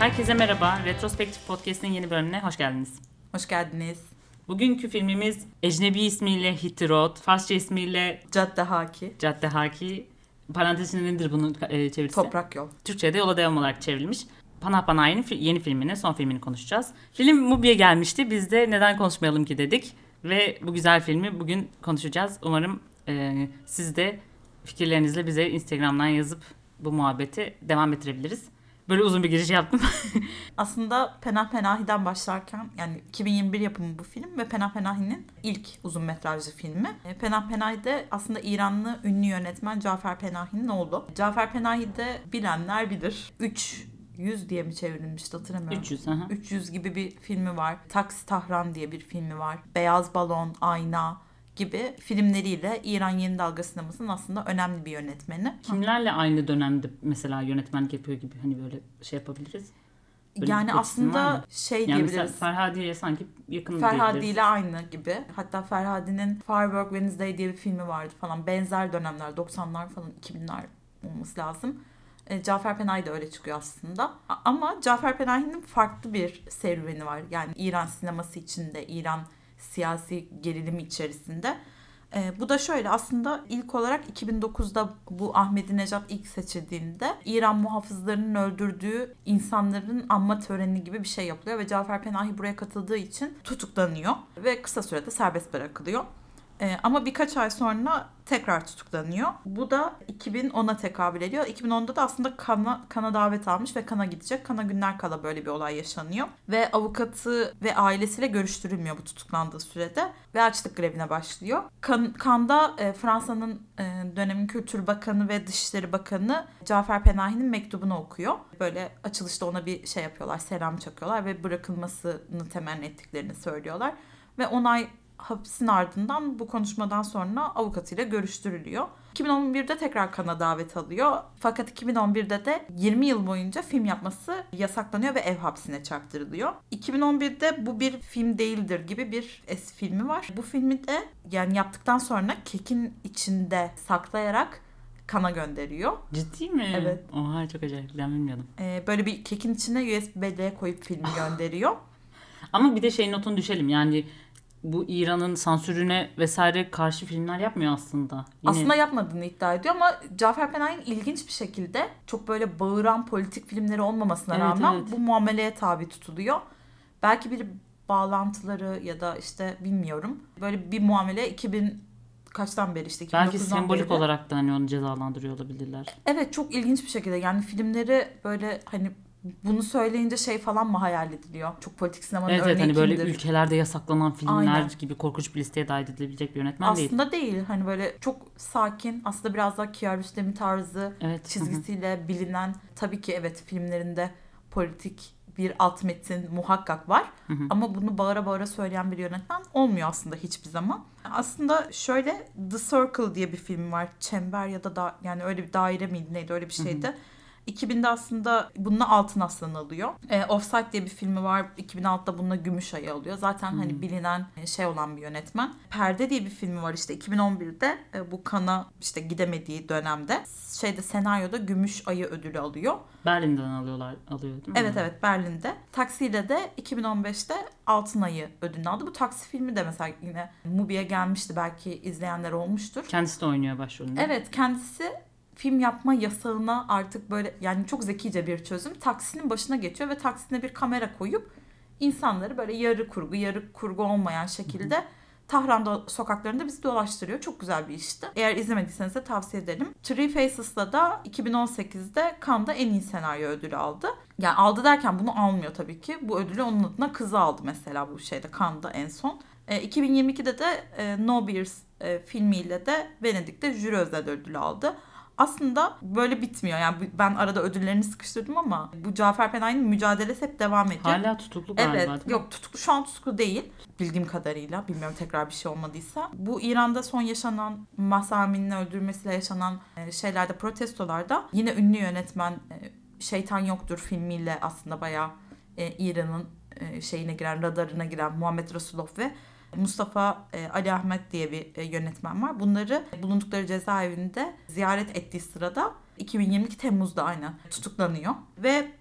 Herkese merhaba. Retrospektif Podcast'in yeni bölümüne hoş geldiniz. Hoş geldiniz. Bugünkü filmimiz Ecnebi ismiyle Hit the Road, Farsça ismiyle Cadde Haki. Cadde Haki. Parantezinde nedir bunun e, çevirisi? Toprak Yol. Türkçe'de Yola Devam olarak çevrilmiş. Panah Panah'ın yeni filmini, son filmini konuşacağız. Film Mubi'ye gelmişti. Biz de neden konuşmayalım ki dedik. Ve bu güzel filmi bugün konuşacağız. Umarım e, siz de fikirlerinizle bize Instagram'dan yazıp bu muhabbeti devam ettirebiliriz. Böyle uzun bir giriş yaptım. Aslında Penah Penahi'den başlarken yani 2021 yapımı bu film ve Penah Penahi'nin ilk uzun metrajlı filmi. E, Penah Penahi de aslında İranlı ünlü yönetmen Cafer Penahi'nin oğlu. Cafer Penahi de bilenler bilir. 3 100 diye mi çevrilmişti hatırlamıyorum. 300 aha. 300 gibi bir filmi var. Taksi Tahran diye bir filmi var. Beyaz Balon, Ayna gibi filmleriyle İran yeni dalga sinemasının aslında önemli bir yönetmeni. Kimlerle aynı dönemde mesela yönetmenlik yapıyor gibi hani böyle şey yapabiliriz. Böyle yani aslında şey Yani diyebiliriz. Ferhadiye sanki yakın Ferhadi ile aynı gibi. Hatta Ferhadi'nin Firework Wednesday diye bir filmi vardı falan. Benzer dönemler 90'lar falan 2000'ler olması lazım. E, Cafer Penahi de öyle çıkıyor aslında. Ama Cafer Penahi'nin farklı bir serüveni var. Yani İran sineması içinde, İran siyasi gerilimi içerisinde. E, bu da şöyle aslında ilk olarak 2009'da bu Ahmadinejad ilk seçildiğinde İran muhafızlarının öldürdüğü insanların anma töreni gibi bir şey yapılıyor ve Cafer Penahi buraya katıldığı için tutuklanıyor ve kısa sürede serbest bırakılıyor. E, ama birkaç ay sonra tekrar tutuklanıyor. Bu da 2010'a tekabül ediyor. 2010'da da aslında Kana, Kana davet almış ve Kana gidecek. Kana günler kala böyle bir olay yaşanıyor. Ve avukatı ve ailesiyle görüştürülmüyor bu tutuklandığı sürede. Ve açlık grevine başlıyor. Kan, Kan'da e, Fransa'nın e, dönemin Kültür Bakanı ve Dışişleri Bakanı Cafer Penahi'nin mektubunu okuyor. Böyle açılışta ona bir şey yapıyorlar, selam çakıyorlar ve bırakılmasını temenni ettiklerini söylüyorlar. Ve onay hapisin ardından bu konuşmadan sonra avukatıyla görüştürülüyor. 2011'de tekrar Kana davet alıyor. Fakat 2011'de de 20 yıl boyunca film yapması yasaklanıyor ve ev hapsine çarptırılıyor. 2011'de bu bir film değildir gibi bir es filmi var. Bu filmi de yani yaptıktan sonra kekin içinde saklayarak Kana gönderiyor. Ciddi mi? Evet. Oha çok acayip. Ben bilmiyordum. Ee, böyle bir kekin içine USB-D'ye koyup filmi gönderiyor. Ama bir de şey notunu düşelim. Yani bu İran'ın sansürüne vesaire karşı filmler yapmıyor aslında. Yine Aslında yapmadığını iddia ediyor ama Cafer Penay'ın ilginç bir şekilde çok böyle bağıran politik filmleri olmamasına Evet, rağmen evet. bu muameleye tabi tutuluyor. Belki bir bağlantıları ya da işte bilmiyorum. Böyle bir muamele 2000 kaçtan beri işte 2009'dan belki sembolik beri. olarak da hani onu cezalandırıyor olabilirler. Evet çok ilginç bir şekilde yani filmleri böyle hani bunu söyleyince şey falan mı hayal ediliyor? Çok politik sinemanın Evet, örneği evet hani böyle kimdir? ülkelerde yasaklanan filmler Aynen. gibi korkunç bir listeye dahil edilebilecek bir yönetmen değil. Aslında değil. Hani böyle çok sakin aslında biraz daha Kiarostami tarzı Evet. hı hı. çizgisiyle bilinen tabii ki evet filmlerinde politik bir alt metin muhakkak var. Hı hı. Ama bunu bağıra bağıra söyleyen bir yönetmen olmuyor aslında hiçbir zaman. Aslında şöyle The Circle diye bir film var. Çember ya da da, yani öyle bir daire miydi neydi öyle bir şeydi. 2000'de aslında bununla altın aslan alıyor. E, Offside diye bir filmi var. 2006'da bununla gümüş ayı alıyor. Zaten hani bilinen şey olan bir yönetmen. Perde diye bir filmi var işte 2011'de e, bu kana işte gidemediği dönemde şeyde senaryoda gümüş ayı ödülü alıyor. Berlin'den alıyorlar alıyor değil mi? Evet evet Berlin'de. Taksi'de de 2015'te Altın Ayı ödülünü aldı. Bu taksi filmi de mesela yine Mubi'ye gelmişti. Belki izleyenler olmuştur. Kendisi de oynuyor başrolünde. Evet kendisi film yapma yasağına artık böyle yani çok zekice bir çözüm. Taksinin başına geçiyor ve taksine bir kamera koyup insanları böyle yarı kurgu yarı kurgu olmayan şekilde Tahran sokaklarında bizi dolaştırıyor. Çok güzel bir işti. Eğer izlemediyseniz de tavsiye ederim. Three Faces'la da 2018'de Cannes'da en iyi senaryo ödülü aldı. Yani aldı derken bunu almıyor tabii ki. Bu ödülü onun adına kızı aldı mesela bu şeyde Cannes'da en son. E, 2022'de de e, No Beers e, filmiyle de Venedik'te jüri özel ödülü aldı. Aslında böyle bitmiyor. Yani ben arada ödüllerini sıkıştırdım ama bu Cafer Penay'ın mücadelesi hep devam ediyor. Hala tutuklu galiba Evet. değil mi? Yok tutuklu şu an tutuklu değil. Bildiğim kadarıyla. Bilmiyorum tekrar bir şey olmadıysa. Bu İran'da son yaşanan Mahsa Amini'nin öldürülmesiyle yaşanan e, şeylerde protestolarda yine ünlü yönetmen e, Şeytan Yoktur filmiyle aslında bayağı e, İran'ın şeyine giren, radarına giren Muhammed Rasulov ve Mustafa e, Ali Ahmet diye bir e, yönetmen var. Bunları bulundukları cezaevinde ziyaret ettiği sırada 2022 Temmuz'da aynı tutuklanıyor ve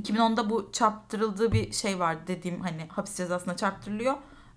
2010'da bu çarptırıldığı bir şey vardı dediğim hani hapis cezasına çarptırılıyor.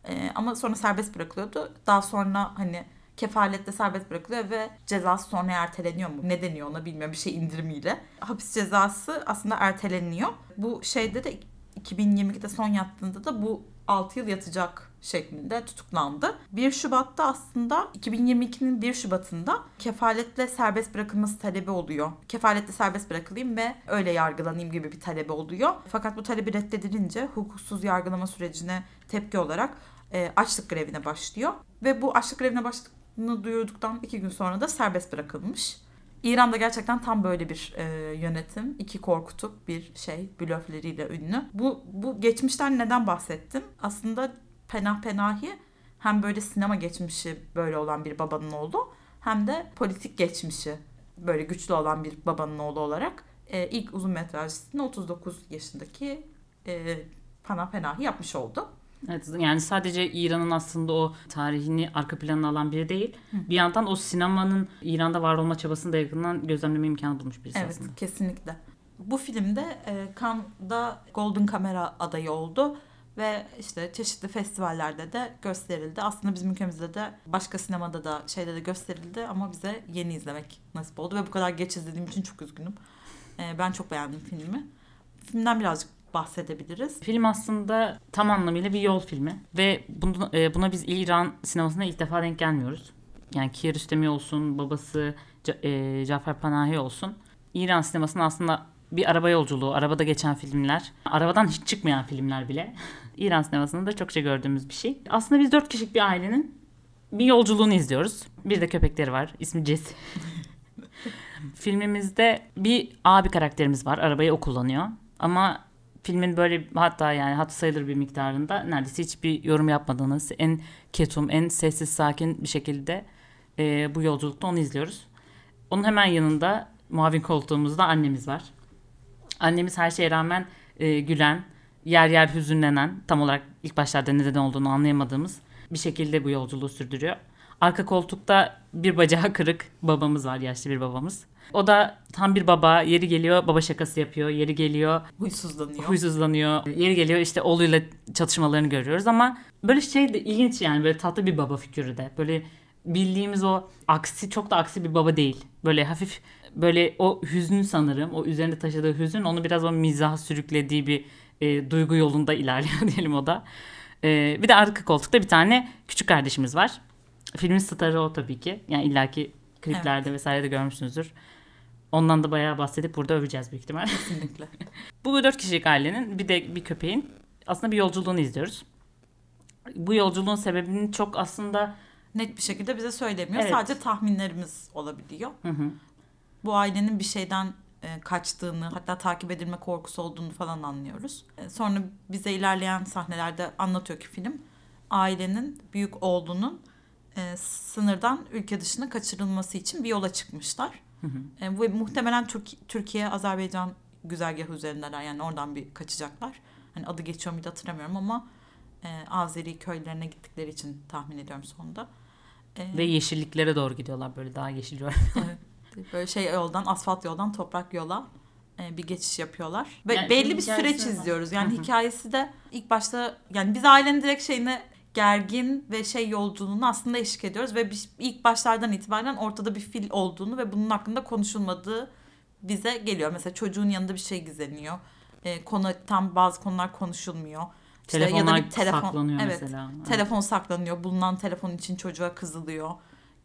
Ee, ama sonra serbest bırakılıyordu. Daha sonra hani kefaletle serbest bırakılıyor ve cezası sonra erteleniyor mu? Ne deniyor ona bilmiyorum bir şey indirimiyle. Hapis cezası aslında erteleniyor. Bu şeyde de 2022'de son yattığında da bu 6 yıl yatacak şeklinde tutuklandı. 1 Şubat'ta aslında 2022'nin 1 Şubat'ında kefaletle serbest bırakılması talebi oluyor. Kefaletle serbest bırakılayım ve öyle yargılanayım gibi bir talebi oluyor. Fakat bu talebi reddedilince hukuksuz yargılama sürecine tepki olarak e, açlık grevine başlıyor. Ve bu açlık grevine başladığını duyurduktan iki gün sonra da serbest bırakılmış. İran'da gerçekten tam böyle bir e, yönetim. iki korkutup bir şey blöfleriyle ünlü. Bu, bu geçmişten neden bahsettim? Aslında Penah Penahi hem böyle sinema geçmişi böyle olan bir babanın oğlu hem de politik geçmişi böyle güçlü olan bir babanın oğlu olarak e, ilk uzun metrajını 39 yaşındaki e, Penah Penahi yapmış oldu. Evet, yani sadece İran'ın aslında o tarihini arka planına alan biri değil. Hı. Bir yandan o sinemanın İran'da var olma çabasını da yakından gözlemleme imkanı bulmuş birisi evet, aslında. Evet kesinlikle. Bu filmde e, Cannes'da Golden Camera adayı oldu ve işte çeşitli festivallerde de gösterildi. Aslında bizim ülkemizde de başka sinemada da şeyde de gösterildi ama bize yeni izlemek nasip oldu ve bu kadar geç izlediğim için çok üzgünüm. E, ben çok beğendim filmi. Filmden birazcık bahsedebiliriz. Film aslında tam anlamıyla bir yol filmi ve bunu, e, buna biz İran sinemasında ilk defa denk gelmiyoruz. Yani Kiarostami olsun, babası e, Cafer Panahi olsun. İran sinemasında aslında bir araba yolculuğu, arabada geçen filmler, arabadan hiç çıkmayan filmler bile İran sinemasında da çokça gördüğümüz bir şey. Aslında biz dört kişilik bir ailenin bir yolculuğunu izliyoruz. Bir de köpekleri var. İsmi Jesse. Filmimizde bir abi karakterimiz var. Arabayı o kullanıyor. Ama filmin böyle hatta yani hat sayılır bir miktarında neredeyse hiçbir yorum yapmadığınız en ketum, en sessiz, sakin bir şekilde e, bu yolculukta onu izliyoruz. Onun hemen yanında muavin koltuğumuzda annemiz var. Annemiz her şeye rağmen e, gülen, yer yer hüzünlenen, tam olarak ilk başlarda neden olduğunu anlayamadığımız bir şekilde bu yolculuğu sürdürüyor. Arka koltukta bir bacağı kırık babamız var, yaşlı bir babamız. O da tam bir baba. Yeri geliyor baba şakası yapıyor. Yeri geliyor huysuzlanıyor. Huysuzlanıyor. Yeri geliyor işte oğluyla çatışmalarını görüyoruz ama böyle şey de ilginç yani böyle tatlı bir baba figürü de. Böyle bildiğimiz o aksi çok da aksi bir baba değil. Böyle hafif böyle o hüznün sanırım o üzerinde taşıdığı hüzün onu biraz o mizaha sürüklediği bir e, duygu yolunda ilerliyor diyelim o da. E, bir de arka koltukta bir tane küçük kardeşimiz var. Filmin starı o tabii ki. Yani illaki kliplerde evet. vesaire de görmüşsünüzdür. Ondan da bayağı bahsedip burada öveceğiz büyük ihtimal. Kesinlikle. Bu dört kişilik ailenin bir de bir köpeğin aslında bir yolculuğunu izliyoruz. Bu yolculuğun sebebini çok aslında net bir şekilde bize söylemiyor. Evet. Sadece tahminlerimiz olabiliyor. Hı hı. Bu ailenin bir şeyden e, kaçtığını hatta takip edilme korkusu olduğunu falan anlıyoruz. E, sonra bize ilerleyen sahnelerde anlatıyor ki film ailenin büyük oğlunun e, sınırdan ülke dışına kaçırılması için bir yola çıkmışlar. Hı hı. E, ve muhtemelen Türk, Türkiye, Azerbaycan güzergahı üzerindeler. Yani oradan bir kaçacaklar. Hani adı geçiyor muydu hatırlamıyorum ama e, Azeri köylerine gittikleri için tahmin ediyorum sonunda. E, ve yeşilliklere doğru gidiyorlar böyle daha yeşil evet. Böyle şey yoldan, asfalt yoldan toprak yola e, bir geçiş yapıyorlar. Ve yani belli bir süreç izliyoruz. Yani hikayesi de ilk başta yani biz ailenin direkt şeyini gergin ve şey yolculuğunu aslında eşlik ediyoruz ve biz ilk başlardan itibaren ortada bir fil olduğunu ve bunun hakkında konuşulmadığı bize geliyor. Mesela çocuğun yanında bir şey gizleniyor. E, konu tam bazı konular konuşulmuyor. Telefonlar işte ya da bir telefon, saklanıyor evet, mesela. Telefon evet. saklanıyor. Bulunan telefon için çocuğa kızılıyor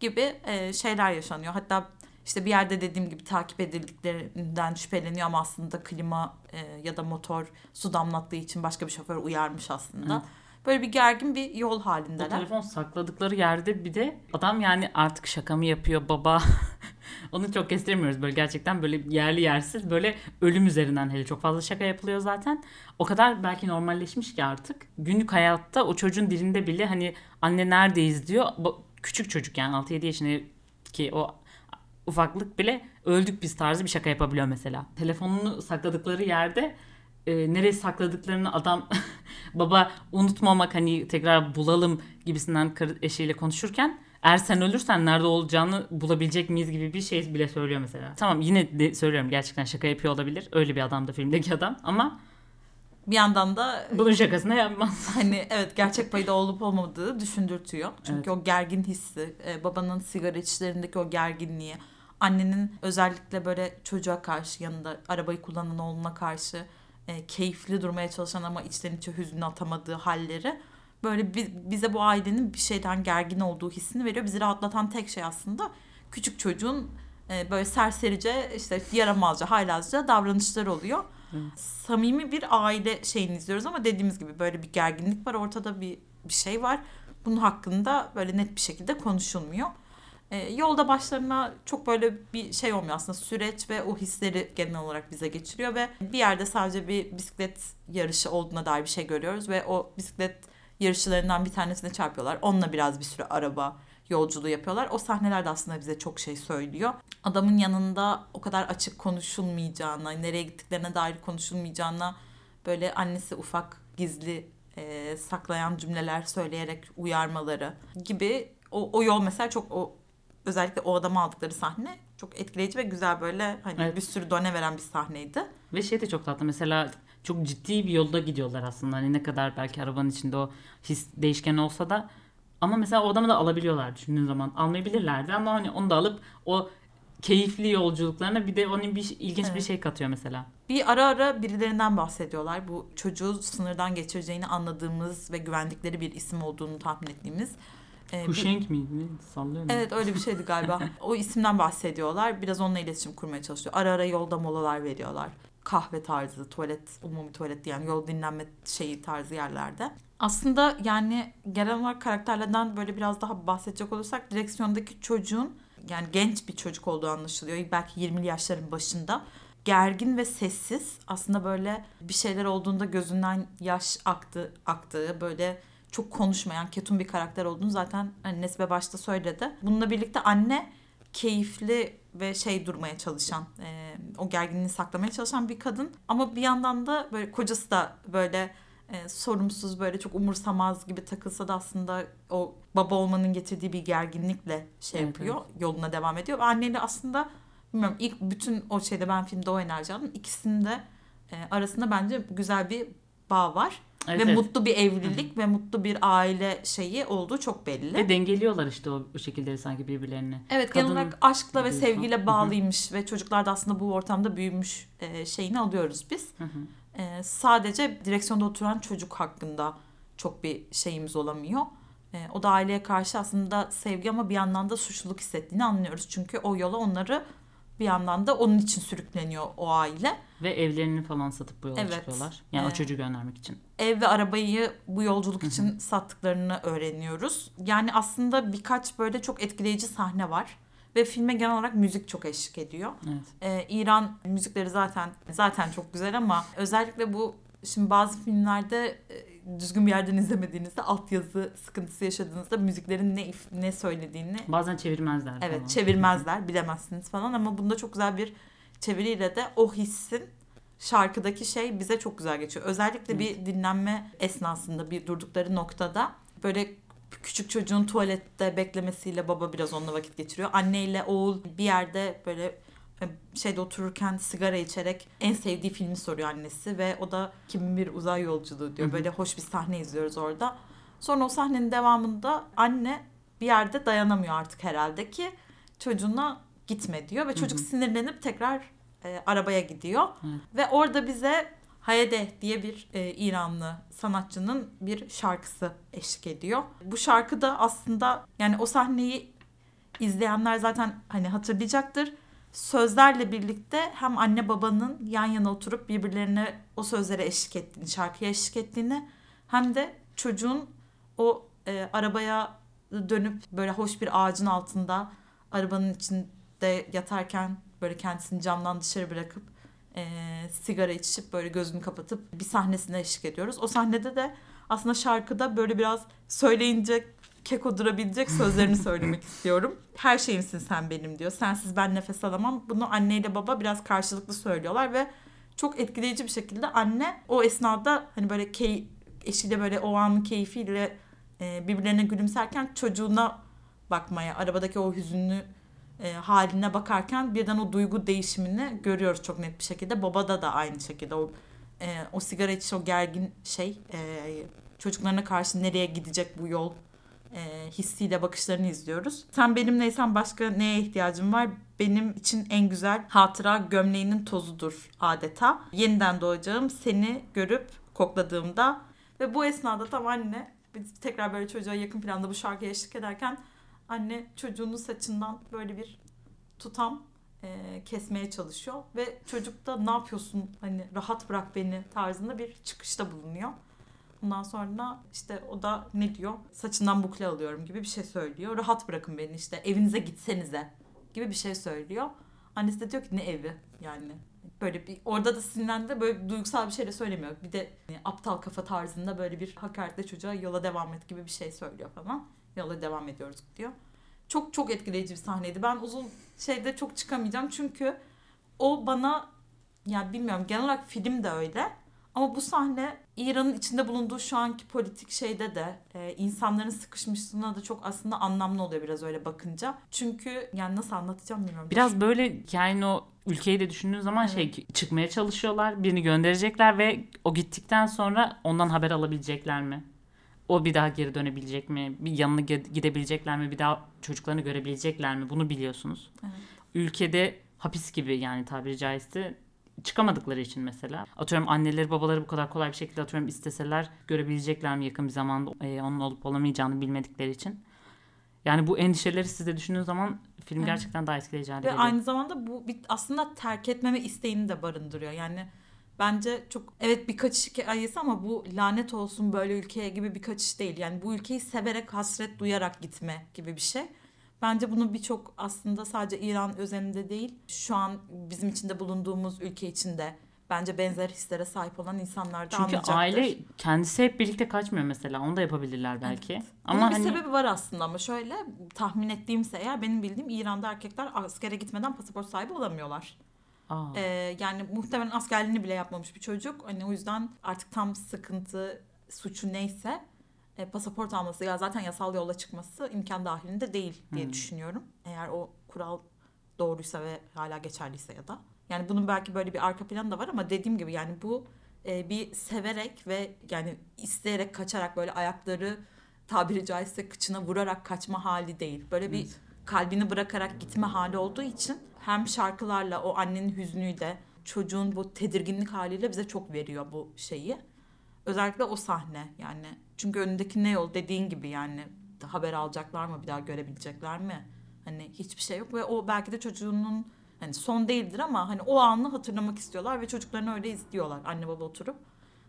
gibi e, şeyler yaşanıyor. Hatta işte bir yerde dediğim gibi takip edildiklerinden şüpheleniyor ama aslında klima e, ya da motor su damlattığı için başka bir şoför uyarmış aslında. Evet. Böyle bir gergin bir yol halindeler. O telefon sakladıkları yerde bir de adam yani artık şaka mı yapıyor baba? Onu çok kestiremiyoruz böyle gerçekten böyle yerli yersiz böyle ölüm üzerinden hele çok fazla şaka yapılıyor zaten. O kadar belki normalleşmiş ki artık günlük hayatta o çocuğun dilinde bile hani anne neredeyiz diyor. Küçük çocuk yani 6-7 yaşında ki o ufaklık bile öldük biz tarzı bir şaka yapabiliyor mesela. Telefonunu sakladıkları yerde e, nereye sakladıklarını adam baba unutmamak hani tekrar bulalım gibisinden eşiyle konuşurken eğer sen ölürsen nerede olacağını bulabilecek miyiz gibi bir şey bile söylüyor mesela. Tamam yine de söylüyorum gerçekten şaka yapıyor olabilir. Öyle bir adam da filmdeki adam ama Bir yandan da bunun şakasını yapmaz. hani evet gerçek payda olup olmadığı düşündürtüyor. Çünkü Evet. o gergin hissi, e, babanın sigara içişlerindeki o gerginliği, annenin özellikle böyle çocuğa karşı yanında arabayı kullanan oğluna karşı e, keyifli durmaya çalışan ama içten içe hüznü atamadığı halleri böyle bi- bize bu ailenin bir şeyden gergin olduğu hissini veriyor. Bizi rahatlatan tek şey aslında küçük çocuğun e, böyle serserice işte yaramazca, haylazca davranışları oluyor. Evet. Samimi bir aile şeyini izliyoruz ama dediğimiz gibi böyle bir gerginlik var ortada bir bir şey var. Bunun hakkında böyle net bir şekilde konuşulmuyor. E, yolda başlarına çok böyle bir şey olmuyor aslında süreç ve o hisleri genel olarak bize geçiriyor ve bir yerde sadece bir bisiklet yarışı olduğuna dair bir şey görüyoruz ve o bisiklet yarışçılarından bir tanesine çarpıyorlar. Onunla biraz bir süre araba yolculuğu yapıyorlar. O sahneler de aslında bize çok şey söylüyor. Adamın yanında o kadar açık konuşulmayacağına, nereye gittiklerine dair konuşulmayacağına böyle annesi ufak gizli e, saklayan cümleler söyleyerek uyarmaları gibi o, o yol mesela çok o özellikle o adamı aldıkları sahne çok etkileyici ve güzel böyle hani Evet. bir sürü done veren bir sahneydi. Ve şey de çok tatlı mesela çok ciddi bir yolda gidiyorlar aslında. Hani ne kadar belki arabanın içinde o his değişken olsa da ama mesela o adamı da alabiliyorlar düşündüğün zaman. Almayabilirlerdi ama hani onu da alıp o keyifli yolculuklarına bir de onun bir ilginç bir Evet. şey katıyor mesela. Bir ara ara birilerinden bahsediyorlar. Bu çocuğu sınırdan geçireceğini anladığımız ve güvendikleri bir isim olduğunu tahmin ettiğimiz. E, bir- Huşenk miydi? Sallıyor mu? Evet öyle bir şeydi galiba. o isimden bahsediyorlar. Biraz onunla iletişim kurmaya çalışıyor. Ara ara yolda molalar veriyorlar. Kahve tarzı, tuvalet, umumi tuvalet yani yol dinlenme şeyi tarzı yerlerde. Aslında yani genel olarak karakterlerden böyle biraz daha bahsedecek olursak direksiyondaki çocuğun yani genç bir çocuk olduğu anlaşılıyor. Belki 20'li yaşların başında. Gergin ve sessiz. Aslında böyle bir şeyler olduğunda gözünden yaş aktı, aktığı böyle çok konuşmayan, ketum bir karakter olduğunu zaten hani Nesibe başta söyledi. Bununla birlikte anne keyifli ve şey durmaya çalışan, e, o gerginliği saklamaya çalışan bir kadın. Ama bir yandan da böyle kocası da böyle e, sorumsuz böyle çok umursamaz gibi takılsa da aslında o baba olmanın getirdiği bir gerginlikle şey Evet, yapıyor. Yoluna devam ediyor. Anneyle aslında bilmiyorum ilk bütün o şeyde ben filmde o enerji aldım. İkisinin de e, arasında bence güzel bir bağ var. Evet, ve evet. mutlu bir evlilik ve mutlu bir aile şeyi olduğu çok belli. Ve dengeliyorlar işte o, o şekilleri sanki birbirlerini. Evet Kadın genel olarak aşkla ve diyorsun. sevgiyle Hı hı. bağlıymış ve çocuklar da aslında bu ortamda büyümüş e, şeyini alıyoruz biz. Hı hı. E, sadece direksiyonda oturan çocuk hakkında çok bir şeyimiz olamıyor. E, o da aileye karşı aslında sevgi ama bir yandan da suçluluk hissettiğini anlıyoruz. Çünkü o yola onları bir yandan da onun için sürükleniyor o aile. Ve evlerini falan satıp bu yola Evet. çıkıyorlar. Yani o Evet. çocuğu göndermek için. ev ve arabayı bu yolculuk için sattıklarını öğreniyoruz. Yani aslında birkaç böyle çok etkileyici sahne var ve filme genel olarak müzik çok eşlik ediyor. Evet. Ee, İran müzikleri zaten zaten çok güzel ama özellikle bu şimdi bazı filmlerde e, düzgün bir yerden izlemediğinizde altyazı sıkıntısı yaşadığınızda müziklerin ne if- ne söylediğini Bazen çevirmezler Evet falan. çevirmezler bilemezsiniz falan ama bunda çok güzel bir çeviriyle de o hissin şarkıdaki şey bize çok güzel geçiyor. Özellikle bir dinlenme esnasında bir durdukları noktada böyle küçük çocuğun tuvalette beklemesiyle baba biraz onunla vakit geçiriyor. Anne ile oğul bir yerde böyle şeyde otururken sigara içerek en sevdiği filmi soruyor annesi ve o da 2001 uzay yolculuğu diyor. Böyle hoş bir sahne izliyoruz orada. Sonra o sahnenin devamında anne bir yerde dayanamıyor artık herhalde ki çocuğuna gitme diyor ve çocuk sinirlenip tekrar e, arabaya gidiyor. Ve orada bize Hayede diye bir e, İranlı sanatçının bir şarkısı eşlik ediyor. Bu şarkı da aslında yani o sahneyi izleyenler zaten hani hatırlayacaktır. Sözlerle birlikte hem anne babanın yan yana oturup birbirlerine o sözlere eşlik ettiğini, şarkıya eşlik ettiğini hem de çocuğun o e, arabaya dönüp böyle hoş bir ağacın altında arabanın içinde yatarken böyle kendisini camdan dışarı bırakıp e, sigara içip böyle gözünü kapatıp bir sahnesine eşlik ediyoruz. O sahnede de aslında şarkıda böyle biraz söyleyince keko durabilecek sözlerini söylemek istiyorum. Her şeyimsin sen benim diyor. Sensiz ben nefes alamam. Bunu anneyle baba biraz karşılıklı söylüyorlar ve çok etkileyici bir şekilde anne o esnada hani böyle key, eşiyle böyle o anın keyfiyle e, birbirlerine gülümserken çocuğuna bakmaya, arabadaki o hüzünlü e, haline bakarken birden o duygu değişimini görüyoruz çok net bir şekilde. Babada da aynı şekilde o e, o sigara içi o gergin şey e, çocuklarına karşı nereye gidecek bu yol e, hissiyle bakışlarını izliyoruz. Sen benimleysen başka neye ihtiyacım var? Benim için en güzel hatıra gömleğinin tozudur adeta. Yeniden doğacağım seni görüp kokladığımda ve bu esnada tam anne biz tekrar böyle çocuğa yakın planda bu şarkıya eşlik ederken anne çocuğunun saçından böyle bir tutam e, kesmeye çalışıyor ve çocuk da ne yapıyorsun hani rahat bırak beni tarzında bir çıkışta bulunuyor. Ondan sonra işte o da ne diyor? Saçından bukle alıyorum gibi bir şey söylüyor. Rahat bırakın beni işte evinize gitsenize gibi bir şey söylüyor. Annesi de diyor ki ne evi yani. Böyle bir orada da sinirlendi böyle duygusal bir şey de söylemiyor. Bir de hani, aptal kafa tarzında böyle bir hakaretle çocuğa yola devam et gibi bir şey söylüyor falan. Yola devam ediyoruz diyor. Çok çok etkileyici bir sahneydi. Ben uzun şeyde çok çıkamayacağım çünkü o bana yani bilmiyorum genel olarak film de öyle. Ama bu sahne İran'ın içinde bulunduğu şu anki politik şeyde de e, insanların sıkışmışlığına da çok aslında anlamlı oluyor biraz öyle bakınca. Çünkü yani nasıl anlatacağım bilmiyorum. Biraz böyle yani o ülkeyi de düşündüğün zaman şey çıkmaya çalışıyorlar. Birini gönderecekler ve o gittikten sonra ondan haber alabilecekler mi? O bir daha geri dönebilecek mi? Bir yanına gidebilecekler mi? Bir daha çocuklarını görebilecekler mi? Bunu biliyorsunuz. Evet. Ülkede hapis gibi yani tabiri caizse çıkamadıkları için mesela. Atıyorum anneleri babaları bu kadar kolay bir şekilde atıyorum isteseler görebilecekler mi yakın bir zamanda e, onun olup olamayacağını bilmedikleri için. Yani bu endişeleri siz de düşündüğünüz zaman film gerçekten daha etkileyici hale Ve geliyor. aynı zamanda bu bir, aslında terk etmeme isteğini de barındırıyor. Yani bence çok evet bir kaçış hikayesi ama bu lanet olsun böyle ülkeye gibi bir kaçış değil. Yani bu ülkeyi severek hasret duyarak gitme gibi bir şey. Bence bunu birçok aslında sadece İran özelinde değil şu an bizim içinde bulunduğumuz ülke içinde bence benzer hislere sahip olan insanlar da Çünkü anlayacaktır. aile kendisi hep birlikte kaçmıyor mesela. Onu da yapabilirler belki. Evet. Ama Bunun hani bir sebebi var aslında ama şöyle tahmin ettiğimse eğer benim bildiğim İran'da erkekler askere gitmeden pasaport sahibi olamıyorlar. Aa, Ee, yani muhtemelen askerliğini bile yapmamış bir çocuk. Hani o yüzden artık tam sıkıntı suçu neyse e, pasaport alması ya zaten yasal yolla çıkması imkan dahilinde değil diye Hmm. düşünüyorum. Eğer o kural doğruysa ve hala geçerliyse ya da. Yani bunun belki böyle bir arka planı da var ama dediğim gibi yani bu e, bir severek ve yani isteyerek kaçarak böyle ayakları tabiri caizse kıçına vurarak kaçma hali değil. Böyle bir evet. kalbini bırakarak gitme hali olduğu için hem şarkılarla o annenin hüznüyle çocuğun bu tedirginlik haliyle bize çok veriyor bu şeyi. Özellikle o sahne yani. Çünkü önündeki ne yol dediğin gibi yani haber alacaklar mı bir daha görebilecekler mi? Hani hiçbir şey yok ve o belki de çocuğunun hani son değildir ama hani o anı hatırlamak istiyorlar ve çocuklarını öyle izliyorlar anne baba oturup.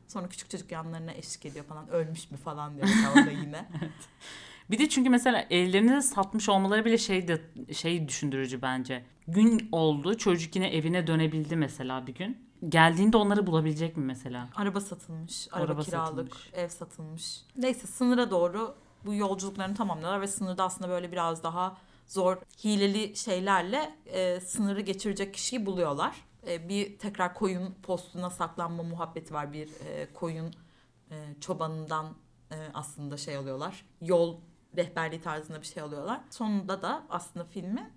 Sonra küçük çocuk yanlarına eşlik ediyor falan ölmüş mü falan diyor orada yine. Bir de çünkü mesela ellerini de satmış olmaları bile şey de şey düşündürücü bence. Gün oldu çocuk yine evine dönebildi mesela bir gün. Geldiğinde onları bulabilecek mi mesela? Araba satılmış, araba, Araba kiralık, satılmış. ev satılmış. Neyse sınıra doğru bu yolculuklarını tamamlıyorlar ve sınırda aslında böyle biraz daha zor hileli şeylerle e, sınırı geçirecek kişiyi buluyorlar. E, bir tekrar koyun postuna saklanma muhabbeti var. Bir e, koyun e, çobanından e, aslında şey alıyorlar. Yol rehberliği tarzında bir şey alıyorlar. Sonunda da aslında filmin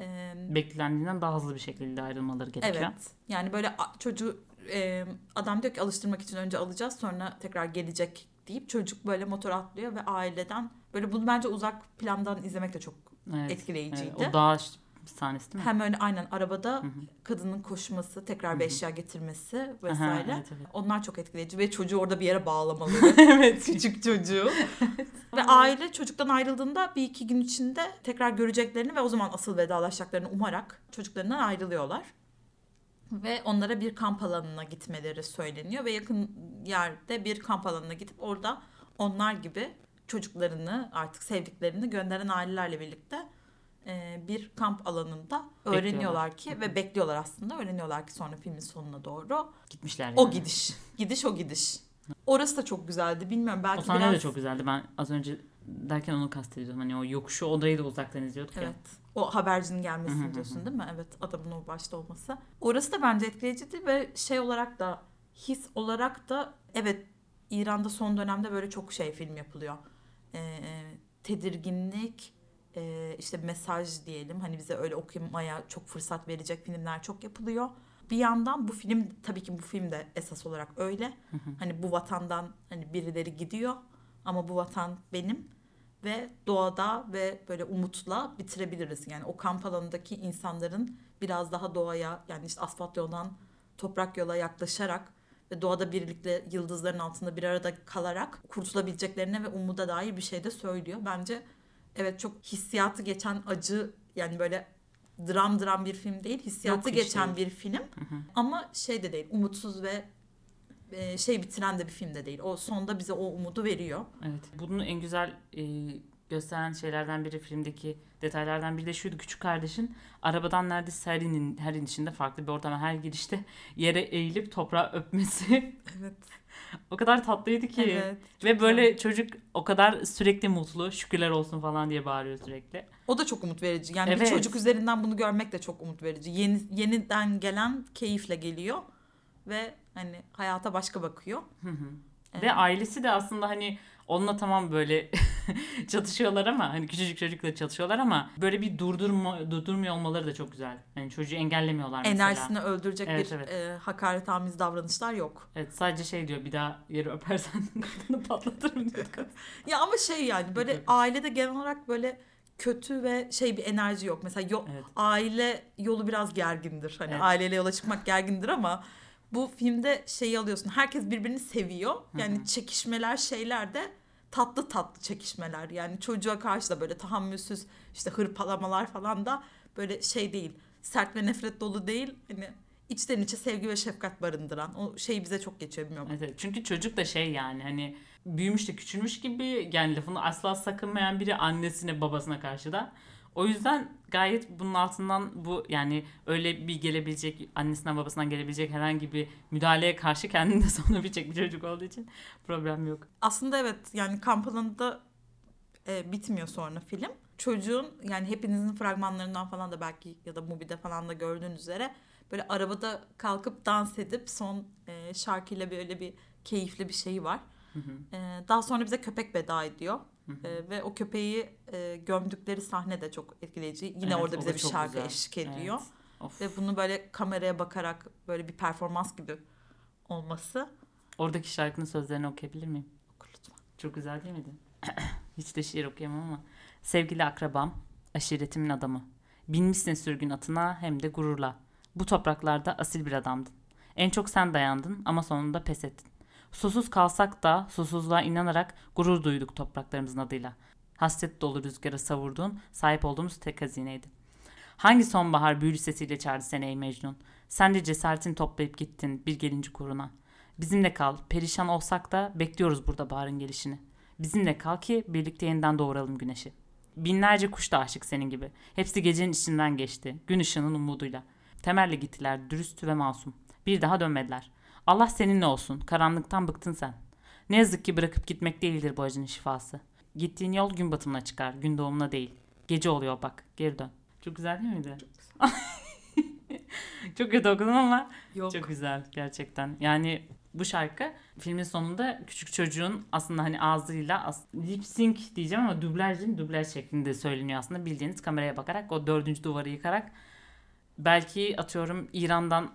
e, Beklendiğinden daha hızlı bir şekilde ayrılmaları gerekiyor. Evet. Yani böyle çocuğu e, adam diyor ki alıştırmak için önce alacağız sonra tekrar gelecek deyip çocuk böyle motor atlıyor ve aileden böyle bunu bence uzak plandan izlemek de çok Evet, etkileyiciydi. evet. O dağ sahnesi değil mi? Hem öyle aynen arabada Hı hı. kadının koşması, tekrar bir Hı hı. eşya getirmesi Aha, vesaire. evet, evet. Onlar çok etkileyici ve çocuğu orada bir yere bağlamaları. evet. Küçük çocuğu. ve aile çocuktan ayrıldığında bir iki gün içinde tekrar göreceklerini ve o zaman asıl vedalaşacaklarını umarak çocuklarından ayrılıyorlar. Ve onlara bir kamp alanına gitmeleri söyleniyor ve yakın yerde bir kamp alanına gidip orada onlar gibi çocuklarını artık sevdiklerini gönderen ailelerle birlikte bir kamp alanında öğreniyorlar ki ve bekliyorlar aslında öğreniyorlar ki sonra filmin sonuna doğru Gitmişler yani. o gidiş. Gidiş o gidiş. Orası da çok güzeldi. Bilmiyorum belki O sahne biraz... de çok güzeldi. Ben az önce derken onu kastediyordum. Hani o yokuşu odayı da uzaktan izliyorduk ya. Evet. O habercinin gelmesini diyorsun değil mi? Evet. Adamın o başta olması. Orası da bence etkileyiciydi ve şey olarak da his olarak da evet İran'da son dönemde böyle çok şey film yapılıyor. Ee, tedirginlik, e, işte mesaj diyelim hani bize öyle okumaya çok fırsat verecek filmler çok yapılıyor. Bir yandan bu film tabii ki bu film de esas olarak öyle. Hani bu vatandan hani birileri gidiyor ama bu vatan benim ve doğada ve böyle umutla bitirebiliriz. Yani o kamp alanındaki insanların biraz daha doğaya yani işte asfalt yoldan toprak yola yaklaşarak ve doğada birlikte yıldızların altında bir arada kalarak kurtulabileceklerine ve umuda dair bir şey de söylüyor. Bence evet çok hissiyatı geçen acı yani böyle dram dram bir film değil. Hissiyatı Yok, geçen değil. bir film. Ama şey de değil. Umutsuz ve e, şey bitiren de bir film de değil. O sonda bize o umudu veriyor. Evet. Bunun en güzel e, gösteren şeylerden biri filmdeki detaylardan biri de şuydu. Küçük kardeşin arabadan neredeyse her, inin, her inişinde farklı bir ortama her girişte yere eğilip toprağı öpmesi Evet. O kadar tatlıydı ki. Evet. Ve böyle çocuk o kadar sürekli mutlu şükürler olsun falan diye bağırıyor sürekli. O da çok umut verici. Yani bir Evet. çocuk üzerinden bunu görmek de çok umut verici. Yeni, yeniden gelen keyifle geliyor ve hani hayata başka bakıyor. Evet. Ve ailesi de aslında hani onunla tamam böyle çatışıyorlar ama hani küçücük çocukla çatışıyorlar ama böyle bir durdurma durdurmuyor olmaları da çok güzel. Hani çocuğu engellemiyorlar mesela. Enerjisini öldürecek Evet, bir evet. e, hakaretamiz davranışlar yok. Evet sadece şey diyor bir daha yeri öpersen kafanı patlatırım diyor. Ya ama şey yani böyle ailede genel olarak böyle kötü ve şey bir enerji yok. Mesela yo- Evet. aile yolu biraz gergindir. Hani Evet. aileyle yola çıkmak gergindir ama bu filmde şeyi alıyorsun. Herkes birbirini seviyor. Yani çekişmeler şeyler de tatlı tatlı çekişmeler. Yani çocuğa karşı da böyle tahammülsüz işte hırpalamalar falan da böyle şey değil. Sert ve nefret dolu değil. Hani içten içe sevgi ve şefkat barındıran. O şey bize çok geçiyor evet. çünkü çocuk da şey yani hani büyümüş de küçülmüş gibi yani lafını asla sakınmayan biri annesine babasına karşı da. O yüzden gayet bunun altından bu yani öyle bir gelebilecek annesinden babasından gelebilecek herhangi bir müdahaleye karşı kendini de savunabilecek bir çocuk olduğu için problem yok. Aslında evet yani kamp alanında e, bitmiyor sonra film. Çocuğun yani hepinizin fragmanlarından falan da belki ya da Mubi'de falan da gördüğünüz üzere böyle arabada kalkıp dans edip son e, şarkıyla böyle bir keyifli bir şeyi var. E, daha sonra bize köpek veda ediyor. E, ve o köpeği e, gömdükleri sahne de çok etkileyici. Yine Evet, orada bize bir şarkı güzel. eşlik ediyor. Evet. Of. Ve bunu böyle kameraya bakarak böyle bir performans gibi olması. Oradaki şarkının sözlerini okuyabilir miyim? Oku lütfen. Çok güzel değil miydi? Hiç de şiir okuyamam ama. Sevgili akrabam, aşiretimin adamı. Binmişsin sürgün atına hem de gururla. Bu topraklarda asil bir adamdın. En çok sen dayandın ama sonunda pes ettin. Susuz kalsak da susuzluğa inanarak gurur duyduk topraklarımızın adıyla. Hasret dolu rüzgara savurduğun sahip olduğumuz tek hazineydi. Hangi sonbahar büyülü sesiyle çağırdı seni ey Mecnun? Sen de cesaretini toplayıp gittin bir gelinci kuruna. Bizimle kal, perişan olsak da bekliyoruz burada baharın gelişini. Bizimle kal ki birlikte yeniden doğuralım güneşi. Binlerce kuş da aşık senin gibi. Hepsi gecenin içinden geçti, gün ışığının umuduyla. Temelli gittiler, dürüst ve masum. Bir daha dönmediler. Allah seninle olsun, karanlıktan bıktın sen. Ne yazık ki bırakıp gitmek değildir bu acının şifası. Gittiğin yol gün batımına çıkar, gün doğumuna değil. Gece oluyor bak, geri dön. Çok güzel değil miydi? Çok kötü okudum ama Yok. çok güzel gerçekten. Yani bu şarkı filmin sonunda küçük çocuğun aslında hani ağzıyla as- lip sync diyeceğim ama dublaj değil dublaj şeklinde söyleniyor aslında bildiğiniz kameraya bakarak o dördüncü duvarı yıkarak belki atıyorum İran'dan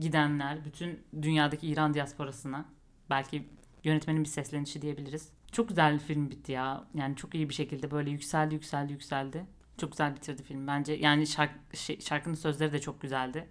gidenler bütün dünyadaki İran diasporasına belki yönetmenin bir seslenişi diyebiliriz. Çok güzel bir film bitti ya. Yani çok iyi bir şekilde böyle yükseldi yükseldi yükseldi. Çok güzel bitirdi film bence. Yani şark- şey- şarkının sözleri de çok güzeldi.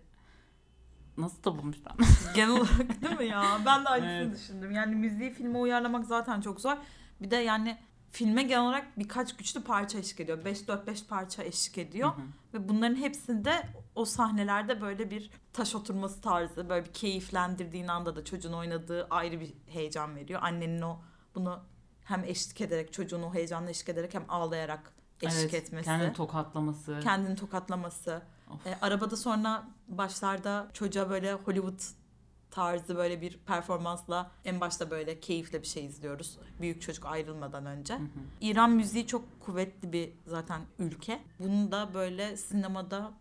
Nasıl da bulmuş ben? Genel olarak değil mi ya? Ben de aynısını Evet. düşündüm. Yani müziği filme uyarlamak zaten çok zor. Bir de yani filme genel olarak birkaç güçlü parça eşlik ediyor. 5-4-5 parça eşlik ediyor. Hı hı. Ve bunların hepsinde o sahnelerde böyle bir taş oturması tarzı, böyle bir keyiflendirdiğin anda da çocuğun oynadığı ayrı bir heyecan veriyor. Annenin o bunu hem eşlik ederek, çocuğun o heyecanla eşlik ederek hem ağlayarak eşlik Evet, etmesi. Kendini tokatlaması. kendini tokatlaması. Of. E, arabada sonra başlarda çocuğa böyle Hollywood tarzı böyle bir performansla en başta böyle keyifle bir şey izliyoruz. Büyük çocuk ayrılmadan önce. İran müziği çok kuvvetli bir zaten ülke. Bunun da böyle sinemada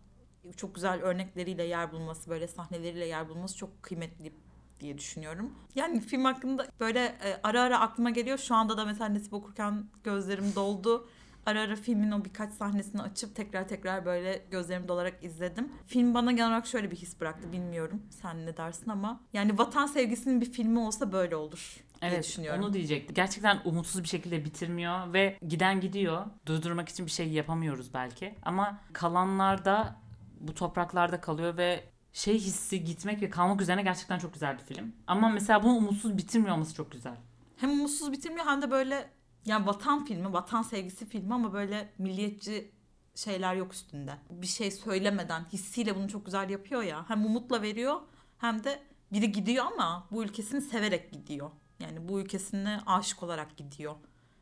çok güzel örnekleriyle yer bulması, böyle sahneleriyle yer bulması çok kıymetli diye düşünüyorum. Yani film hakkında böyle e, ara ara aklıma geliyor. Şu anda da mesela Nesip okurken gözlerim doldu. Ara ara filmin o birkaç sahnesini açıp tekrar tekrar böyle gözlerim dolarak izledim. Film bana genel olarak şöyle bir his bıraktı bilmiyorum sen ne dersin ama yani vatan sevgisinin bir filmi olsa böyle olur diye Evet düşünüyorum. onu diyecektim. Gerçekten umutsuz bir şekilde bitirmiyor ve giden gidiyor. Durdurmak için bir şey yapamıyoruz belki. Ama kalanlarda bu topraklarda kalıyor ve şey hissi gitmek ve kalmak üzerine gerçekten çok güzel bir film. Ama mesela bunu umutsuz bitirmiyor olması çok güzel. Hem umutsuz bitirmiyor hem de böyle yani vatan filmi, vatan sevgisi filmi ama böyle milliyetçi şeyler yok üstünde. Bir şey söylemeden hissiyle bunu çok güzel yapıyor ya. Hem umutla veriyor hem de biri gidiyor ama bu ülkesini severek gidiyor. Yani bu ülkesine aşık olarak gidiyor.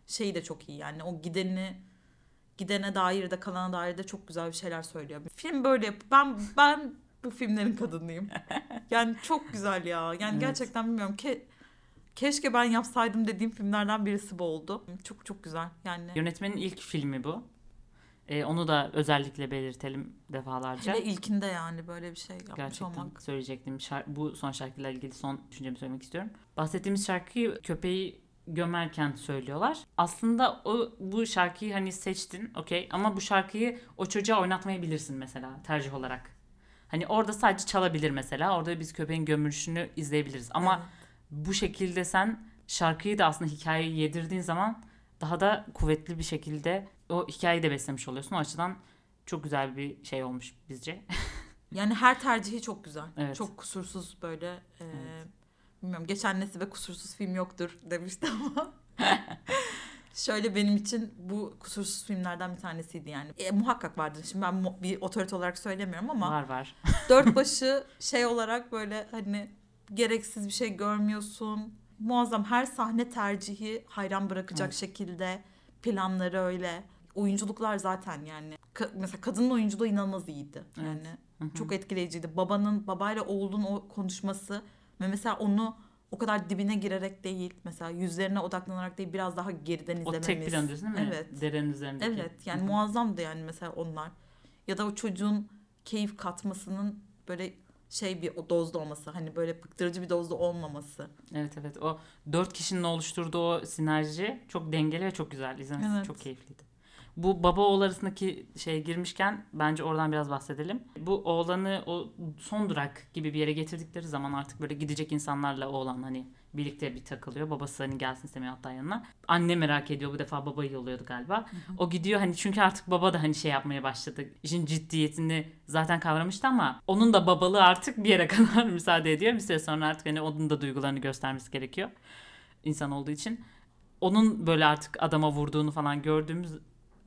Şeyi de çok iyi yani o gideni gidene dair de kalana dair de çok güzel bir şeyler söylüyor. Film böyle yap- ben ben bu filmlerin kadınıyım. Yani çok güzel ya. Yani Evet. gerçekten bilmiyorum ki keşke ben yapsaydım dediğim filmlerden birisi bu oldu. Çok çok güzel. Yani Yönetmenin ilk filmi bu. Ee, onu da özellikle belirtelim defalarca. hele ilkinde yani böyle bir şey yapmış Gerçekten olmak. söyleyecektim. Şar- bu son şarkıyla ilgili son düşüncemi söylemek istiyorum. Bahsettiğimiz şarkıyı köpeği gömerken söylüyorlar. Aslında o bu şarkıyı hani seçtin okey ama bu şarkıyı o çocuğa oynatmayabilirsin mesela tercih olarak. Hani orada sadece çalabilir mesela. Orada biz köpeğin gömülüşünü izleyebiliriz. Ama Evet. Bu şekilde sen şarkıyı da aslında hikayeyi yedirdiğin zaman daha da kuvvetli bir şekilde o hikayeyi de beslemiş oluyorsun. O açıdan çok güzel bir şey olmuş bizce. Yani her tercihi çok güzel. Evet. Çok kusursuz böyle e, bilmiyorum geçen Nesibe kusursuz film yoktur demişti ama şöyle benim için bu kusursuz filmlerden bir tanesiydi yani. E, muhakkak vardır. Şimdi ben bir otorite olarak söylemiyorum ama Var var. dört başı şey olarak böyle hani gereksiz bir şey görmüyorsun. Muazzam her sahne tercihi hayran bırakacak Evet. şekilde planları öyle. Oyunculuklar zaten yani. Ka- mesela kadının oyunculuğu inanılmaz iyiydi. Evet. Yani Hı hı. çok etkileyiciydi. Babanın babayla oğlun o konuşması ve mesela onu o kadar dibine girerek değil mesela yüzlerine odaklanarak değil biraz daha geriden O izlememiz. tek plan diyorsun değil mi? Evet. Derenin üzerindeki. Evet yani Hı hı. muazzamdı yani mesela onlar. Ya da o çocuğun keyif katmasının böyle şey bir o dozda olması hani böyle bıktırıcı bir dozda olmaması. Evet evet o dört kişinin oluşturduğu o sinerji çok dengeli ve çok güzel. İzlemesi Evet. çok keyifliydi. Bu baba oğul arasındaki şey girmişken bence oradan biraz bahsedelim. Bu oğlanı o son durak gibi bir yere getirdikleri zaman artık böyle gidecek insanlarla oğlan hani birlikte bir takılıyor. Babası hani gelsin istemiyor hatta yanına. Anne merak ediyor bu defa babayı yolluyordu galiba. O gidiyor hani çünkü artık baba da hani şey yapmaya başladı. İşin ciddiyetini zaten kavramıştı ama onun da babalığı artık bir yere kadar müsaade ediyor. Bir süre sonra artık hani onun da duygularını göstermesi gerekiyor. insan olduğu için. Onun böyle artık adama vurduğunu falan gördüğümüz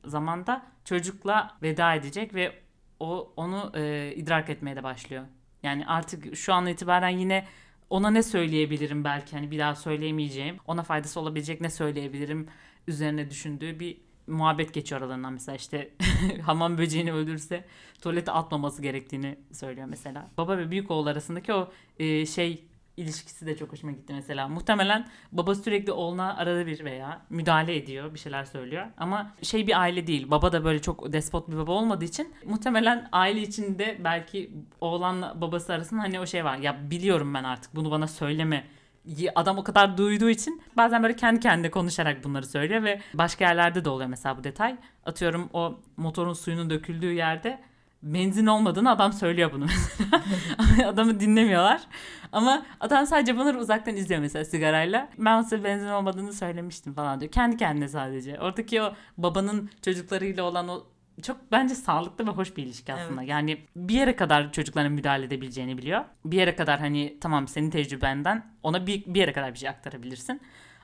zaman da çocukla veda edecek ve o onu e, idrak etmeye de başlıyor. Yani artık şu an itibaren yine ona ne söyleyebilirim belki hani bir daha söyleyemeyeceğim. Ona faydası olabilecek ne söyleyebilirim üzerine düşündüğü bir muhabbet geçiyor aralarından mesela işte hamam böceğini öldürürse tuvalete atmaması gerektiğini söylüyor mesela. Baba ve büyük oğul arasındaki o e, şey ilişkisi de çok hoşuma gitti mesela. Muhtemelen baba sürekli oğluna arada bir veya müdahale ediyor, bir şeyler söylüyor. Ama şey bir aile değil. Baba da böyle çok despot bir baba olmadığı için muhtemelen aile içinde belki oğlanla babası arasında hani o şey var. Ya biliyorum ben artık bunu bana söyleme adam o kadar duyduğu için bazen böyle kendi kendine konuşarak bunları söylüyor ve başka yerlerde de oluyor mesela bu detay. Atıyorum o motorun suyunun döküldüğü yerde benzin olmadığını adam söylüyor bunu mesela. Adamı dinlemiyorlar. Ama adam sadece bunları uzaktan izliyor mesela sigarayla. Ben size benzin olmadığını söylemiştim falan diyor. Kendi kendine sadece. Oradaki o babanın çocuklarıyla olan o çok bence sağlıklı ve hoş bir ilişki aslında. Evet. Yani bir yere kadar çocukların müdahale edebileceğini biliyor. Bir yere kadar hani tamam senin tecrübenden ona bir, bir yere kadar bir şey aktarabilirsin.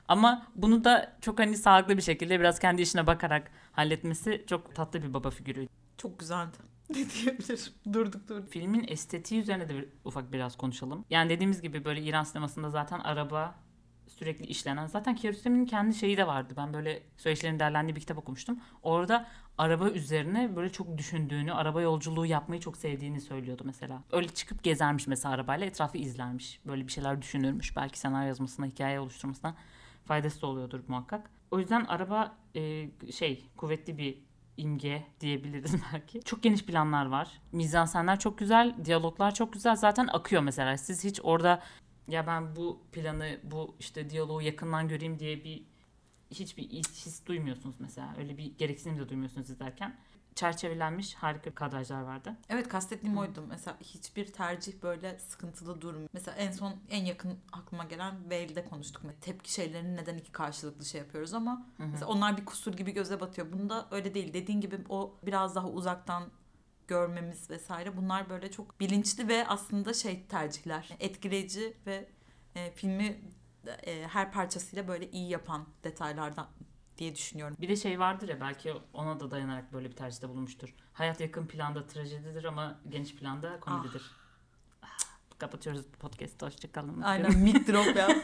Ama bunu da çok hani sağlıklı bir şekilde biraz kendi işine bakarak halletmesi çok tatlı bir baba figürü. Çok güzeldi. Ne diyebilir? Durduk durduk. Filmin estetiği üzerine de bir, ufak biraz konuşalım. Yani dediğimiz gibi böyle İran sinemasında zaten araba sürekli işlenen. Zaten Kiarostami'nin kendi şeyi de vardı. Ben böyle süreçlerin derlendiği bir kitap okumuştum. Orada araba üzerine böyle çok düşündüğünü, araba yolculuğu yapmayı çok sevdiğini söylüyordu mesela. Öyle çıkıp gezermiş mesela arabayla etrafı izlermiş. Böyle bir şeyler düşünürmüş. Belki senaryo yazmasına, hikaye oluşturmasına faydası da oluyordur muhakkak. O yüzden araba e, şey kuvvetli bir imge diyebiliriz belki. Çok geniş planlar var. Mizansenler çok güzel, diyaloglar çok güzel. Zaten akıyor mesela. Siz hiç orada ya ben bu planı, bu işte diyaloğu yakından göreyim diye bir hiçbir his, duymuyorsunuz mesela. Öyle bir gereksinim de duymuyorsunuz izlerken. Çerçevelenmiş harika kadrajlar vardı. Evet kastettiğim oydu. Mesela hiçbir tercih böyle sıkıntılı durmuyor. Mesela en son en yakın aklıma gelen Whale'de konuştuk. Mesela tepki şeylerini neden iki karşılıklı şey yapıyoruz ama Hı hı. mesela onlar bir kusur gibi göze batıyor. Bunda öyle değil. Dediğin gibi o biraz daha uzaktan görmemiz vesaire. Bunlar böyle çok bilinçli ve aslında şey tercihler. Etkileyici ve e, filmi e, her parçasıyla böyle iyi yapan detaylardan diye düşünüyorum. Bir de şey vardır ya belki ona da dayanarak böyle bir tercihte bulunmuştur. Hayat yakın planda trajedidir ama geniş planda komedidir. Ah, Kapatıyoruz podcast'ı. Hoşçakalın. Aynen mic drop ya.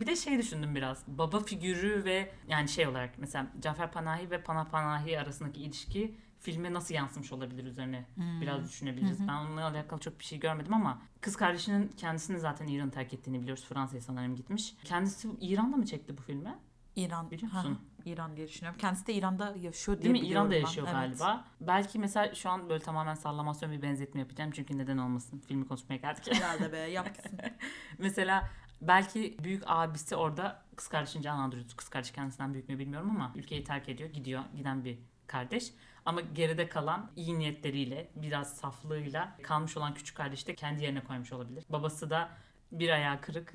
Bir de şey düşündüm biraz. Baba figürü ve yani şey olarak mesela Cafer Panahi ve Pana Panahi arasındaki ilişki filme nasıl yansımış olabilir üzerine Hmm. biraz düşünebiliriz. Ben onunla alakalı çok bir şey görmedim ama kız kardeşinin kendisini zaten İran'ı terk ettiğini biliyoruz. Fransa'ya sanırım gitmiş. Kendisi İran'da mı çekti bu filmi? İran. Biliyor Ha, musun? İran diye düşünüyorum. Kendisi de İran'da yaşıyor diye Değil mi? İran'da ben. yaşıyor Evet. galiba. Belki mesela şu an böyle tamamen sallamasyon bir benzetme yapacağım. Çünkü neden olmasın? Filmi konuşmaya geldik. Herhalde be yapsın. mesela belki büyük abisi orada kız kardeşin canlandırıyor. Kız kardeş kendisinden büyük mü bilmiyorum ama ülkeyi terk ediyor. Gidiyor. Giden bir kardeş. Ama geride kalan iyi niyetleriyle, biraz saflığıyla kalmış olan küçük kardeş de kendi yerine koymuş olabilir. Babası da bir ayağı kırık.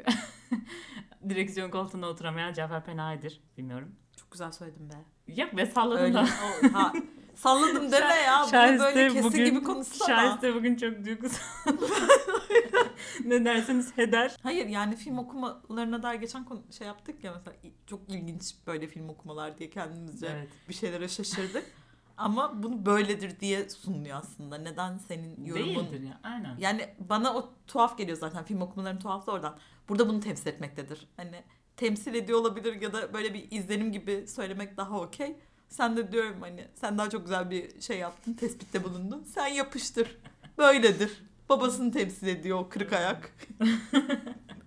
Direksiyon koltuğunda oturamayan Cafer Penahi'dir. Bilmiyorum. Çok güzel söyledin be. Yok be salladın Öyle. da. o- ha, salladım deme ya. Şahiste böyle kesin bugün, gibi konuşsana. Şahiste bugün çok duygusal. ne derseniz heder. Hayır yani film okumalarına dair geçen konu, şey yaptık ya mesela çok ilginç böyle film okumalar diye kendimizce Evet. bir şeylere şaşırdık. Ama bunu böyledir diye sunuluyor aslında. Neden senin yorumun... Değildir ya. Aynen. Yani bana o tuhaf geliyor zaten. Film okumaların tuhaf da oradan. Burada bunu temsil etmektedir. Hani temsil ediyor olabilir ya da böyle bir izlenim gibi söylemek daha okey. Sen de diyorum hani sen daha çok güzel bir şey yaptın, tespitte bulundun. Sen yapıştır. Böyledir. Babasını temsil ediyor o kırık ayak.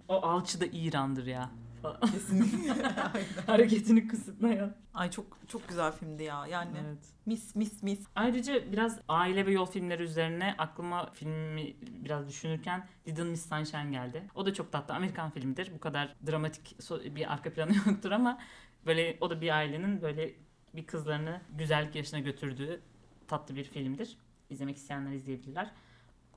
O alçı da İran'dır ya. Kesinlikle. Aynen. Hareketini kısıtlayan. Ay çok çok güzel filmdi ya. Yani Evet. mis mis mis. Ayrıca biraz aile ve yol filmleri üzerine aklıma filmi biraz düşünürken Little Miss Sunshine geldi. O da çok tatlı. Amerikan filmidir. Bu kadar dramatik bir arka planı yoktur ama böyle o da bir ailenin böyle bir kızlarını güzellik yaşına götürdüğü tatlı bir filmdir. İzlemek isteyenler izleyebilirler.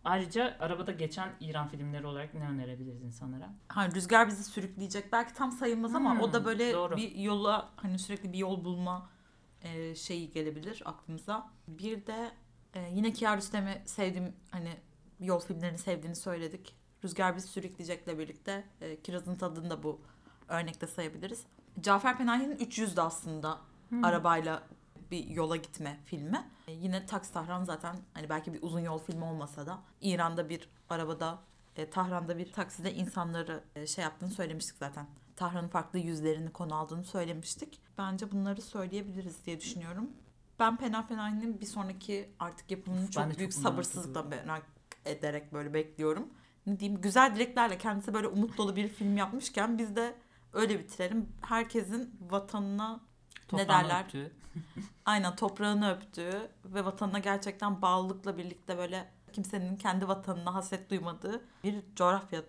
Ayrıca arabada geçen İran filmleri olarak ne önerebiliriz insanlara? Ha, rüzgar bizi sürükleyecek. Belki tam sayılmaz ama Hmm, o da böyle doğru. bir yola hani sürekli bir yol bulma e, şeyi gelebilir aklımıza. Bir de e, yine Kiarostami sevdiğim hani yol filmlerini sevdiğini söyledik. Rüzgar bizi sürükleyecekle birlikte e, Kiraz'ın tadını da bu örnekte sayabiliriz. Cafer Penahi'nin 300 de aslında Hmm. arabayla bir yola gitme filmi. E, yine Taksi Tahran zaten hani belki bir uzun yol filmi olmasa da İran'da bir arabada e, Tahran'da bir takside insanları e, şey yaptığını söylemiştik zaten. Tahran'ın farklı yüzlerini konu aldığını söylemiştik. Bence bunları söyleyebiliriz diye düşünüyorum. Ben Pena Penahi'nin bir sonraki artık yapımını Ben çok çok büyük merak sabırsızlıkla merak ederek böyle bekliyorum. Ne diyeyim güzel dileklerle kendisi böyle umut dolu bir film yapmışken biz de öyle bitirelim. Herkesin vatanına ne Toprağını derler? öptüğü. aynen toprağını öptüğü ve vatanına gerçekten bağlılıkla birlikte böyle kimsenin kendi vatanına hasret duymadığı bir coğrafya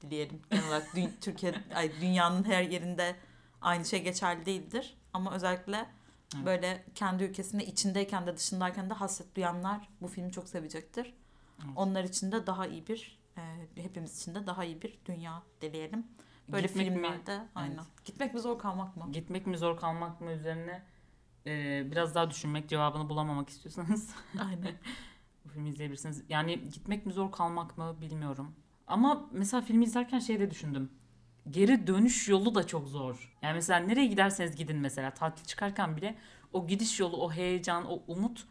dileyelim. Genel olarak dü- Türkiye, ay, dünyanın her yerinde aynı şey geçerli değildir. Ama özellikle Evet. böyle kendi ülkesinde içindeyken de dışındayken de hasret duyanlar bu filmi çok sevecektir. Evet. Onlar için de daha iyi bir, e, hepimiz için de daha iyi bir dünya dileyelim. Böyle Gitmek mi? filmlerde aynen. Gitmek mi zor kalmak mı? Gitmek mi zor kalmak mı üzerine e, biraz daha düşünmek cevabını bulamamak istiyorsanız Aynen. bu filmi izleyebilirsiniz. Yani gitmek mi zor kalmak mı bilmiyorum. Ama mesela filmi izlerken şey de düşündüm. Geri dönüş yolu da çok zor. Yani mesela nereye giderseniz gidin mesela tatil çıkarken bile o gidiş yolu, o heyecan, o umut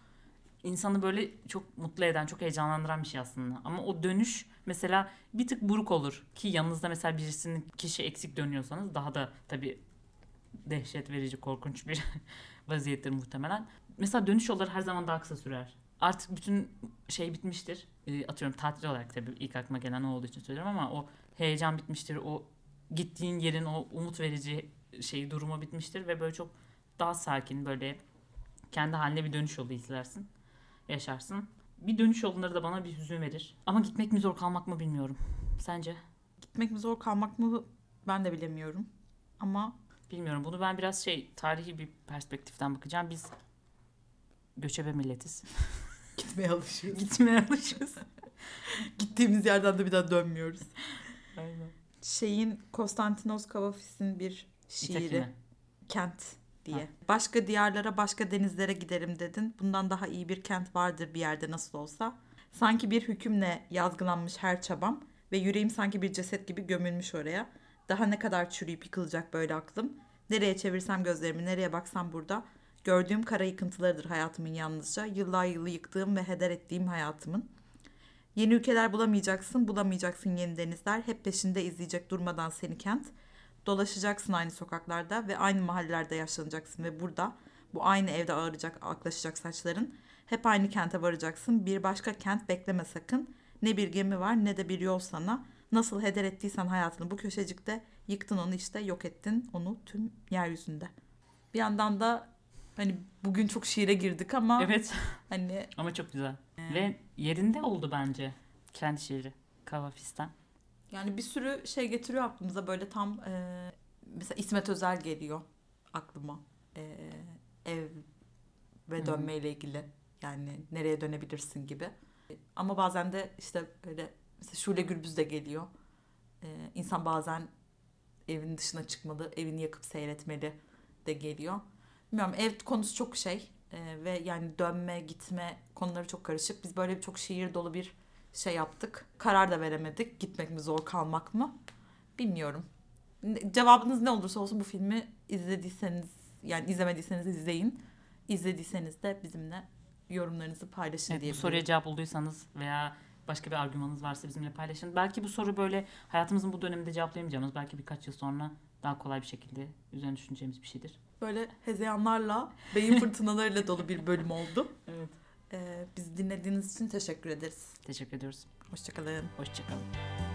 insanı böyle çok mutlu eden, çok heyecanlandıran bir şey aslında. Ama o dönüş mesela bir tık buruk olur. Ki yanınızda mesela birisinin kişi eksik dönüyorsanız daha da tabii dehşet verici, korkunç bir vaziyettir muhtemelen. Mesela dönüş yolları her zaman daha kısa sürer. Artık bütün şey bitmiştir. E, atıyorum tatil olarak tabii ilk aklıma gelen o olduğu için söylüyorum ama o heyecan bitmiştir. O gittiğin yerin o umut verici şey durumu bitmiştir ve böyle çok daha sakin böyle kendi haline bir dönüş yolu izlersin. Yaşarsın. Bir dönüş yolları da bana bir hüzün verir. Ama gitmek mi zor kalmak mı bilmiyorum. Sence? Gitmek mi zor kalmak mı ben de bilemiyorum. Ama Bilmiyorum bunu ben biraz şey tarihi bir perspektiften bakacağım. Biz göçebe milletiz. gitmeye alışıyoruz. Gitmeye alışız. Gittiğimiz yerden de bir daha dönmüyoruz. Aynen. Şeyin Konstantinos Kavafis'in bir şiiri. Kent diye. Ha. Başka diyarlara, başka denizlere giderim dedin. Bundan daha iyi bir kent vardır bir yerde nasıl olsa. Sanki bir hükümle yazgılanmış her çabam ve yüreğim sanki bir ceset gibi gömülmüş oraya. Daha ne kadar çürüyüp yıkılacak böyle aklım. Nereye çevirsem gözlerimi, nereye baksam burada. Gördüğüm kara yıkıntılarıdır hayatımın yalnızca. Yıllar yılı yıktığım ve heder ettiğim hayatımın. Yeni ülkeler bulamayacaksın, bulamayacaksın yeni denizler. Hep peşinde izleyecek durmadan seni kent. Dolaşacaksın aynı sokaklarda ve aynı mahallelerde yaşlanacaksın ve burada bu aynı evde ağıracak, aklaşacak saçların. Hep aynı kente varacaksın. Bir başka kent bekleme sakın. Ne bir gemi var ne de bir yol sana. Nasıl heder ettiysen hayatını bu köşecikte yıktın onu işte yok ettin onu tüm yeryüzünde. Bir yandan da hani bugün çok şiire girdik ama Evet hani ama çok güzel. Ve yerinde oldu bence kendi şiiri. Kavafis'ten. Yani bir sürü şey getiriyor aklımıza böyle tam e, mesela İsmet Özel geliyor aklıma. E, ev ve dönmeyle ilgili yani nereye dönebilirsin gibi. Ama bazen de işte böyle mesela Şule Gürbüz de geliyor. E, insan bazen evin dışına çıkmalı evini yakıp seyretmeli de geliyor. Bilmiyorum ev konusu çok şey E, ve yani dönme gitme konuları çok karışık. Biz böyle çok şiir dolu bir şey yaptık. Karar da veremedik. Gitmek mi zor kalmak mı? Bilmiyorum. Cevabınız ne olursa olsun bu filmi izlediyseniz yani izlemediyseniz izleyin. İzlediyseniz de bizimle yorumlarınızı paylaşın Evet, bu diye. soruya cevap bulduysanız veya başka bir argümanınız varsa bizimle paylaşın. Belki bu soru böyle hayatımızın bu döneminde cevaplayamayacağımız belki birkaç yıl sonra daha kolay bir şekilde üzerine düşüneceğimiz bir şeydir. Böyle hezeyanlarla, beyin fırtınalarıyla dolu bir bölüm oldu. Evet. Ee, bizi dinlediğiniz için teşekkür ederiz. Teşekkür ediyoruz. Hoşçakalın. Hoşçakalın.